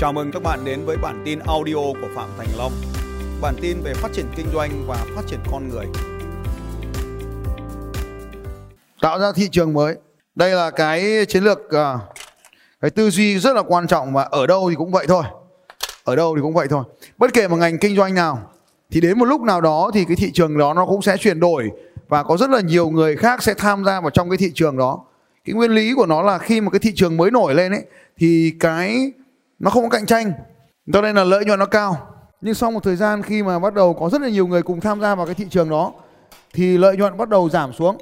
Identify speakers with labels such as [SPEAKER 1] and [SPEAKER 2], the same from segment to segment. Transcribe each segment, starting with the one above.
[SPEAKER 1] Chào mừng các bạn đến với bản tin audio của Phạm Thành Long. Bản tin về phát triển kinh doanh và phát triển con người.
[SPEAKER 2] Tạo ra thị trường mới. Đây là cái chiến lược à, cái tư duy rất là quan trọng và ở đâu thì cũng vậy thôi. Ở đâu thì cũng vậy thôi. Bất kể một ngành kinh doanh nào, thì đến một lúc nào đó thì cái thị trường đó nó cũng sẽ chuyển đổi và có rất là nhiều người khác sẽ tham gia vào trong cái thị trường đó. Cái nguyên lý của nó là khi mà cái thị trường mới nổi lên ấy, thì cái nó không có cạnh tranh. Cho nên là lợi nhuận nó cao. Nhưng sau một thời gian khi mà bắt đầu có rất là nhiều người cùng tham gia vào cái thị trường đó thì lợi nhuận bắt đầu giảm xuống.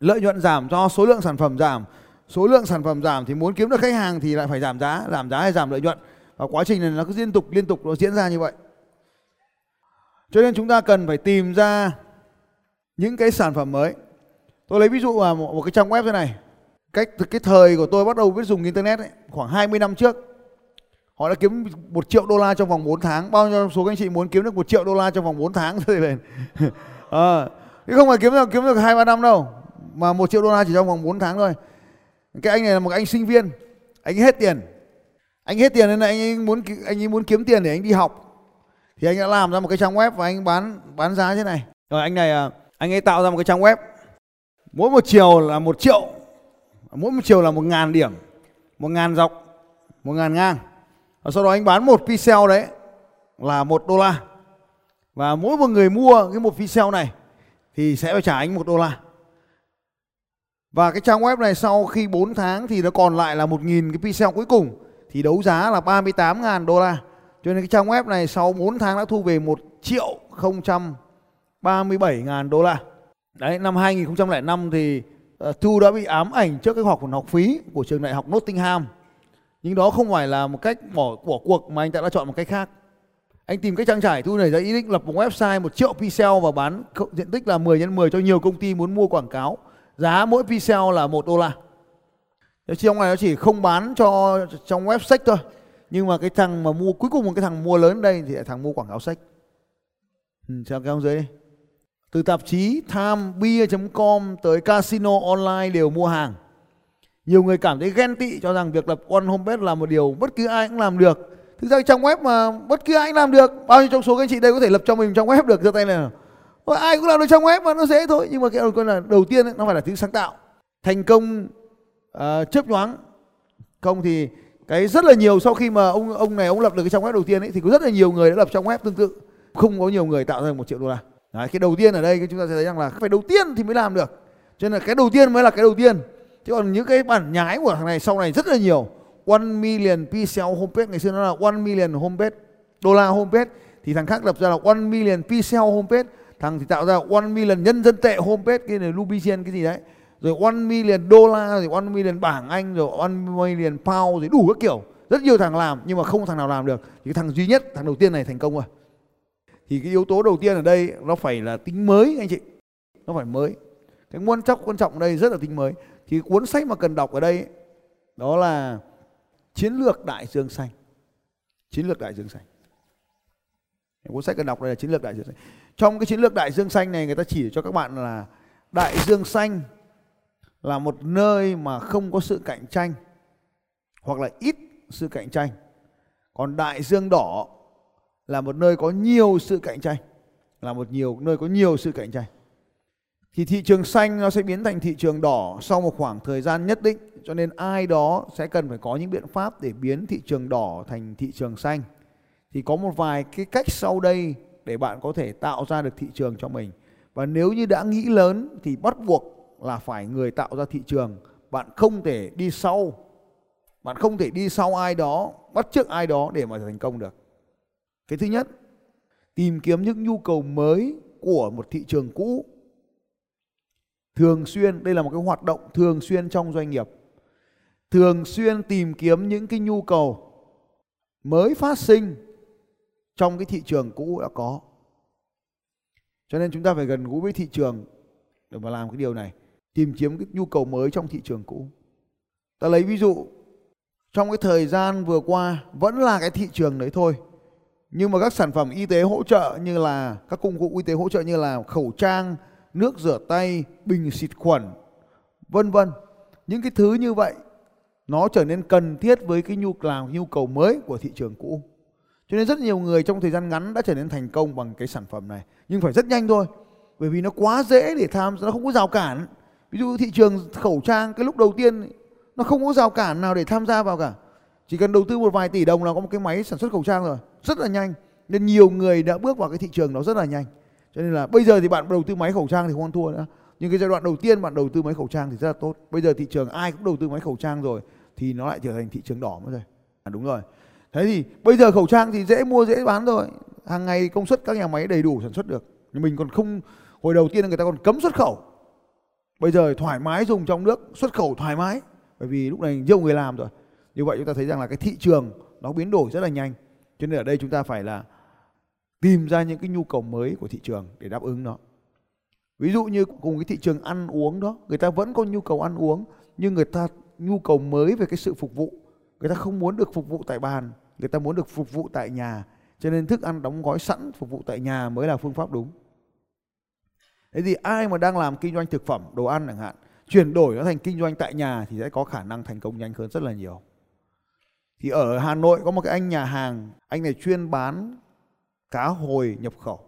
[SPEAKER 2] Lợi nhuận giảm do số lượng sản phẩm giảm. Số lượng sản phẩm giảm thì muốn kiếm được khách hàng thì lại phải giảm giá giảm giá hay giảm lợi nhuận. Và quá trình này nó cứ liên tục liên tục nó diễn ra như vậy. Cho nên chúng ta cần phải tìm ra những cái sản phẩm mới. Tôi lấy ví dụ là một, một cái trang web thế này. Cách cái thời của tôi bắt đầu biết dùng internet ấy, khoảng 20 năm trước họ đã kiếm một triệu đô la trong vòng 4 tháng. Bao nhiêu số các anh chị muốn kiếm được một triệu đô la trong vòng 4 tháng? Thôi lên à, không phải kiếm được kiếm được hai ba năm đâu. Mà một triệu đô la chỉ trong vòng 4 tháng thôi. Cái anh này là một anh sinh viên. Anh hết tiền. Anh hết tiền nên là anh ấy muốn anh ấy muốn kiếm tiền để anh đi học. Thì anh đã làm ra một cái trang web và anh bán bán giá thế này. Rồi anh này à, anh ấy tạo ra một cái trang web. Mỗi một chiều là một triệu. Mỗi một chiều là một ngàn điểm. Một ngàn dọc. Một ngàn ngang và sau đó anh bán một pixel đấy là một đô la và mỗi một người mua cái một pixel này thì sẽ phải trả anh một đô la và cái trang web này sau khi 4 tháng thì nó còn lại là 1.000 cái pixel cuối cùng thì đấu giá là 38.000 đô la. Cho nên cái trang web này sau 4 tháng đã thu về 1 triệu 037.000 đô la. Đấy, năm 2005 thì ờ, Thu đã bị ám ảnh trước cái khoản học phí của trường đại học Nottingham nhưng đó không phải là một cách bỏ bỏ cuộc mà anh ta đã chọn một cách khác. Anh tìm cách trang trải thu này ra ý định lập một website một triệu pixel và bán diện tích là 10 x 10 cho nhiều công ty muốn mua quảng cáo. Giá mỗi pixel là một đô la. Trong này nó chỉ không bán cho trong web sách thôi. Nhưng mà cái thằng mà mua cuối cùng một cái thằng mua lớn đây thì là thằng mua quảng cáo sách. Ừ, xem cái ông dưới đi. Từ tạp chí timebia.com tới casino online đều mua hàng nhiều người cảm thấy ghen tị cho rằng việc lập one homepage là một điều bất cứ ai cũng làm được. Thực ra trong web mà bất cứ ai cũng làm được bao nhiêu trong số các anh chị đây có thể lập cho mình trong web được giơ tay này ai cũng làm được trong web mà nó dễ thôi nhưng mà cái đầu là đầu tiên ấy, nó phải là thứ sáng tạo. Thành công uh, chớp nhoáng. Không thì cái rất là nhiều sau khi mà ông ông này ông lập được cái trang web đầu tiên ấy thì có rất là nhiều người đã lập trang web tương tự. Không có nhiều người tạo ra một triệu đô la. Đấy, cái đầu tiên ở đây chúng ta sẽ thấy rằng là phải đầu tiên thì mới làm được. Cho nên là cái đầu tiên mới là cái đầu tiên chứ còn những cái bản nhái của thằng này sau này rất là nhiều. One million pixel homepage, ngày xưa nó là one million homepage, đô la homepage. Thì thằng khác lập ra là one million pixel homepage. Thằng thì tạo ra one million nhân dân tệ homepage, cái này Lubisian cái gì đấy. Rồi one million đô la, rồi one million bảng Anh, rồi one million pound, rồi đủ các kiểu. Rất nhiều thằng làm, nhưng mà không thằng nào làm được. Thì cái thằng duy nhất, thằng đầu tiên này thành công rồi. Thì cái yếu tố đầu tiên ở đây nó phải là tính mới, anh chị. Nó phải mới. Cái nguyên tắc quan trọng ở đây rất là tính mới thì cuốn sách mà cần đọc ở đây đó là chiến lược đại dương xanh. Chiến lược đại dương xanh. Cuốn sách cần đọc đây là chiến lược đại dương xanh. Trong cái chiến lược đại dương xanh này, người ta chỉ cho các bạn là đại dương xanh là một nơi mà không có sự cạnh tranh, hoặc là ít sự cạnh tranh. Còn đại dương đỏ là một nơi có nhiều sự cạnh tranh, là một nhiều, nơi có nhiều sự cạnh tranh thì thị trường xanh nó sẽ biến thành thị trường đỏ sau một khoảng thời gian nhất định. Cho nên ai đó sẽ cần phải có những biện pháp để biến thị trường đỏ thành thị trường xanh. Thì có một vài cái cách sau đây để bạn có thể tạo ra được thị trường cho mình. Và nếu như đã nghĩ lớn thì bắt buộc là phải người tạo ra thị trường. Bạn không thể đi sau. Bạn không thể đi sau ai đó, bắt chước ai đó để mà thành công được. Cái thứ nhất, tìm kiếm những nhu cầu mới của một thị trường cũ thường xuyên, đây là một cái hoạt động thường xuyên trong doanh nghiệp. Thường xuyên tìm kiếm những cái nhu cầu mới phát sinh trong cái thị trường cũ đã có. Cho nên chúng ta phải gần gũi với thị trường để mà làm cái điều này, tìm kiếm cái nhu cầu mới trong thị trường cũ. Ta lấy ví dụ, trong cái thời gian vừa qua vẫn là cái thị trường đấy thôi, nhưng mà các sản phẩm y tế hỗ trợ như là, các công cụ y tế hỗ trợ như là khẩu trang nước rửa tay, bình xịt khuẩn, vân vân. Những cái thứ như vậy, nó trở nên cần thiết với cái nhu làm nhu cầu mới của thị trường cũ. Cho nên rất nhiều người trong thời gian ngắn đã trở nên thành công bằng cái sản phẩm này. Nhưng phải rất nhanh thôi, bởi vì nó quá dễ để tham, nó không có rào cản. Ví dụ thị trường khẩu trang, cái lúc đầu tiên, nó không có rào cản nào để tham gia vào cả. Chỉ cần đầu tư một vài tỷ đồng là có một cái máy sản xuất khẩu trang rồi, rất là nhanh. Nên nhiều người đã bước vào cái thị trường đó rất là nhanh cho nên là bây giờ thì bạn đầu tư máy khẩu trang thì không ăn thua nữa. Nhưng cái giai đoạn đầu tiên bạn đầu tư máy khẩu trang thì rất là tốt. Bây giờ thị trường ai cũng đầu tư máy khẩu trang rồi thì nó lại trở thành thị trường đỏ mất rồi. À, đúng rồi. Thế thì bây giờ khẩu trang thì dễ mua dễ bán rồi hàng ngày công suất các nhà máy đầy đủ sản xuất được. Nhưng mình còn không hồi đầu tiên người ta còn cấm xuất khẩu. Bây giờ thoải mái dùng trong nước xuất khẩu thoải mái. Bởi vì lúc này nhiều người làm rồi. Như vậy chúng ta thấy rằng là cái thị trường nó biến đổi rất là nhanh. Cho nên ở đây chúng ta phải là tìm ra những cái nhu cầu mới của thị trường để đáp ứng nó. Ví dụ như cùng cái thị trường ăn uống đó, người ta vẫn có nhu cầu ăn uống, nhưng người ta, nhu cầu mới về cái sự phục vụ, người ta không muốn được phục vụ tại bàn, người ta muốn được phục vụ tại nhà, cho nên thức ăn đóng gói sẵn phục vụ tại nhà mới là phương pháp đúng. Thế thì ai mà đang làm kinh doanh thực phẩm, đồ ăn chẳng hạn, chuyển đổi nó thành kinh doanh tại nhà thì sẽ có khả năng thành công nhanh hơn rất là nhiều. Thì ở Hà Nội có một cái anh nhà hàng, anh này chuyên bán cá hồi nhập khẩu.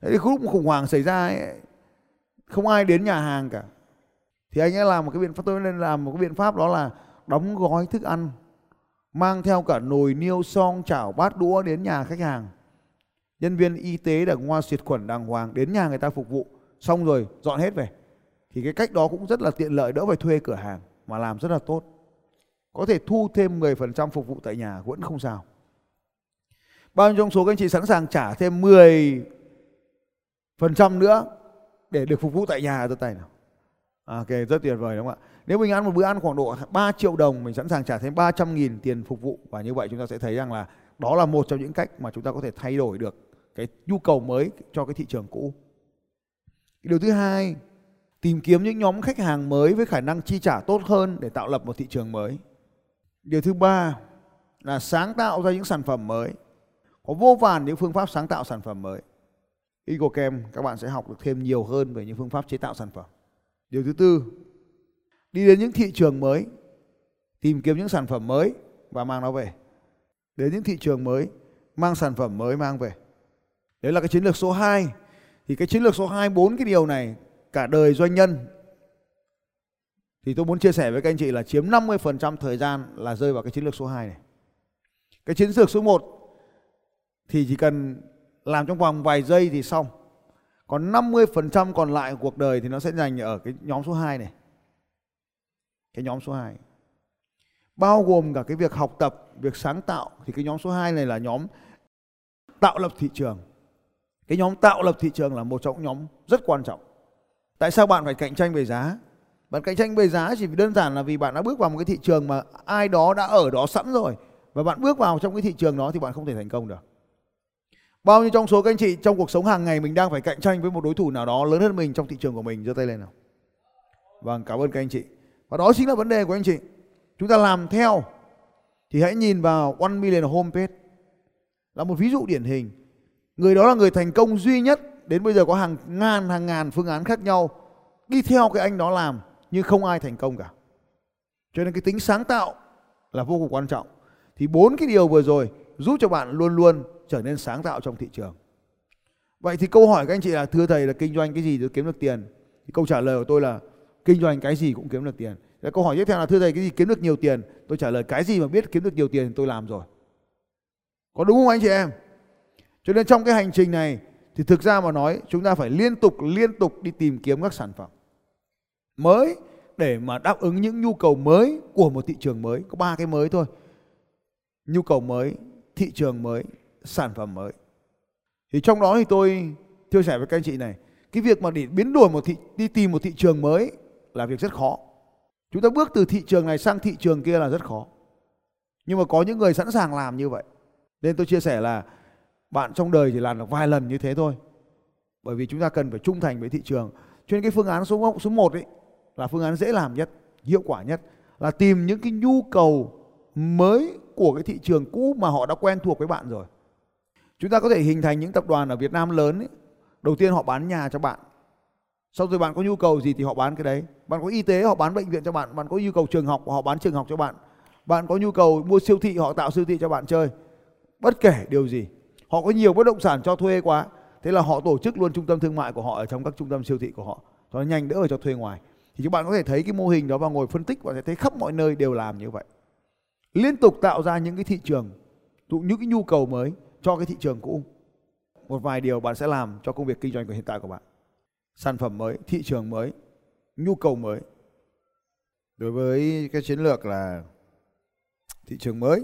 [SPEAKER 2] Thế thì lúc khủng hoảng xảy ra ấy, không ai đến nhà hàng cả. Thì anh ấy làm một cái biện pháp tôi nên làm một cái biện pháp đó là đóng gói thức ăn mang theo cả nồi niêu son chảo bát đũa đến nhà khách hàng. Nhân viên y tế đã ngoa xịt khuẩn đàng hoàng đến nhà người ta phục vụ. Xong rồi dọn hết về. Thì cái cách đó cũng rất là tiện lợi đỡ phải thuê cửa hàng mà làm rất là tốt. Có thể thu thêm 10% phục vụ tại nhà vẫn không sao bao nhiêu trong số các anh chị sẵn sàng trả thêm 10 phần trăm nữa để được phục vụ tại nhà tôi tay nào? À, ok rất tuyệt vời đúng không ạ? Nếu mình ăn một bữa ăn khoảng độ 3 triệu đồng mình sẵn sàng trả thêm 300 nghìn tiền phục vụ. Và như vậy chúng ta sẽ thấy rằng là đó là một trong những cách mà chúng ta có thể thay đổi được cái nhu cầu mới cho cái thị trường cũ. Điều thứ hai tìm kiếm những nhóm khách hàng mới với khả năng chi trả tốt hơn để tạo lập một thị trường mới. Điều thứ ba là sáng tạo ra những sản phẩm mới có vô vàn những phương pháp sáng tạo sản phẩm mới. EcoCam các bạn sẽ học được thêm nhiều hơn về những phương pháp chế tạo sản phẩm. Điều thứ tư, đi đến những thị trường mới, tìm kiếm những sản phẩm mới và mang nó về. Đến những thị trường mới, mang sản phẩm mới mang về. Đấy là cái chiến lược số 2 thì cái chiến lược số 2 bốn cái điều này, cả đời doanh nhân. Thì tôi muốn chia sẻ với các anh chị là chiếm 50% thời gian là rơi vào cái chiến lược số 2 này. Cái chiến lược số 1 thì chỉ cần làm trong vòng vài giây thì xong. Còn 50% còn lại của cuộc đời thì nó sẽ dành ở cái nhóm số 2 này. Cái nhóm số 2. Bao gồm cả cái việc học tập, việc sáng tạo thì cái nhóm số 2 này là nhóm tạo lập thị trường. Cái nhóm tạo lập thị trường là một trong những nhóm rất quan trọng. Tại sao bạn phải cạnh tranh về giá? Bạn cạnh tranh về giá chỉ đơn giản là vì bạn đã bước vào một cái thị trường mà ai đó đã ở đó sẵn rồi và bạn bước vào trong cái thị trường đó thì bạn không thể thành công được. Bao nhiêu trong số các anh chị trong cuộc sống hàng ngày mình đang phải cạnh tranh với một đối thủ nào đó lớn hơn mình trong thị trường của mình giơ tay lên nào. Vâng, cảm ơn các anh chị. Và đó chính là vấn đề của anh chị. Chúng ta làm theo thì hãy nhìn vào One Million Homepage là một ví dụ điển hình. Người đó là người thành công duy nhất đến bây giờ có hàng ngàn hàng ngàn phương án khác nhau đi theo cái anh đó làm nhưng không ai thành công cả. Cho nên cái tính sáng tạo là vô cùng quan trọng. Thì bốn cái điều vừa rồi giúp cho bạn luôn luôn trở nên sáng tạo trong thị trường. Vậy thì câu hỏi các anh chị là, thưa thầy, là kinh doanh cái gì để kiếm được tiền? Thì câu trả lời của tôi là, kinh doanh cái gì cũng kiếm được tiền. Thế câu hỏi tiếp theo là, thưa thầy, cái gì kiếm được nhiều tiền? Tôi trả lời, cái gì mà biết kiếm được nhiều tiền thì tôi làm rồi. Có đúng không anh chị em? Cho nên trong cái hành trình này thì thực ra mà nói, chúng ta phải liên tục liên tục đi tìm kiếm các sản phẩm mới để mà đáp ứng những nhu cầu mới của một thị trường mới có ba cái mới thôi nhu cầu mới, thị trường mới sản phẩm mới. Thì trong đó thì tôi chia sẻ với các anh chị này, cái việc mà để biến đổi một thị, đi tìm một thị trường mới là việc rất khó. Chúng ta bước từ thị trường này sang thị trường kia là rất khó. Nhưng mà có những người sẵn sàng làm như vậy. Nên tôi chia sẻ là bạn trong đời chỉ làm được vài lần như thế thôi. Bởi vì chúng ta cần phải trung thành với thị trường. Cho nên cái phương án số số 1 ấy là phương án dễ làm nhất, hiệu quả nhất. Là tìm những cái nhu cầu mới của cái thị trường cũ mà họ đã quen thuộc với bạn rồi chúng ta có thể hình thành những tập đoàn ở Việt Nam lớn ấy. đầu tiên họ bán nhà cho bạn. Sau rồi bạn có nhu cầu gì thì họ bán cái đấy. Bạn có y tế, họ bán bệnh viện cho bạn. Bạn có nhu cầu trường học, họ bán trường học cho bạn. Bạn có nhu cầu mua siêu thị, họ tạo siêu thị cho bạn chơi. Bất kể điều gì. Họ có nhiều bất động sản cho thuê quá. Thế là họ tổ chức luôn trung tâm thương mại của họ ở trong các trung tâm siêu thị của họ. Cho nó nhanh đỡ ở cho thuê ngoài. Thì các bạn có thể thấy cái mô hình đó và ngồi phân tích và sẽ thấy khắp mọi nơi đều làm như vậy. Liên tục tạo ra những cái thị trường những cái nhu cầu mới cho cái thị trường cũ. Một vài điều bạn sẽ làm cho công việc kinh doanh của hiện tại của bạn. Sản phẩm mới, thị trường mới, nhu cầu mới. Đối với cái chiến lược là thị trường mới,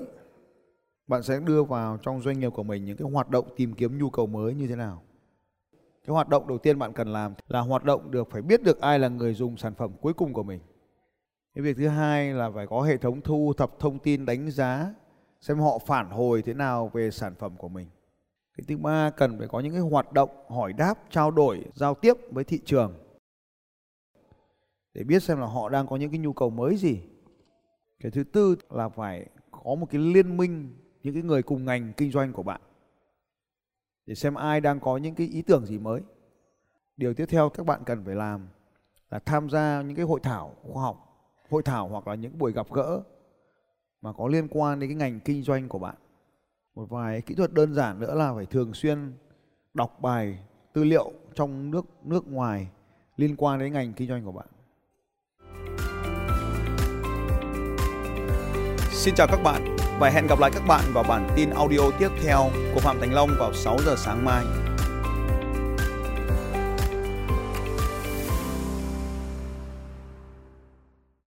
[SPEAKER 2] bạn sẽ đưa vào trong doanh nghiệp của mình những cái hoạt động tìm kiếm nhu cầu mới như thế nào. Cái hoạt động đầu tiên bạn cần làm là hoạt động được phải biết được ai là người dùng sản phẩm cuối cùng của mình. Cái việc thứ hai là phải có hệ thống thu thập thông tin đánh giá xem họ phản hồi thế nào về sản phẩm của mình. Cái thứ ba, cần phải có những cái hoạt động, hỏi đáp, trao đổi, giao tiếp với thị trường. Để biết xem là họ đang có những cái nhu cầu mới gì. Cái thứ tư là phải có một cái liên minh, những cái người cùng ngành kinh doanh của bạn. Để xem ai đang có những cái ý tưởng gì mới. Điều tiếp theo các bạn cần phải làm là tham gia những cái hội thảo khoa học, hội thảo hoặc là những buổi gặp gỡ mà có liên quan đến cái ngành kinh doanh của bạn một vài kỹ thuật đơn giản nữa là phải thường xuyên đọc bài, tư liệu trong nước nước ngoài liên quan đến ngành kinh doanh của bạn
[SPEAKER 1] Xin chào các bạn và hẹn gặp lại các bạn vào bản tin audio tiếp theo của Phạm Thành Long vào 6 giờ sáng mai.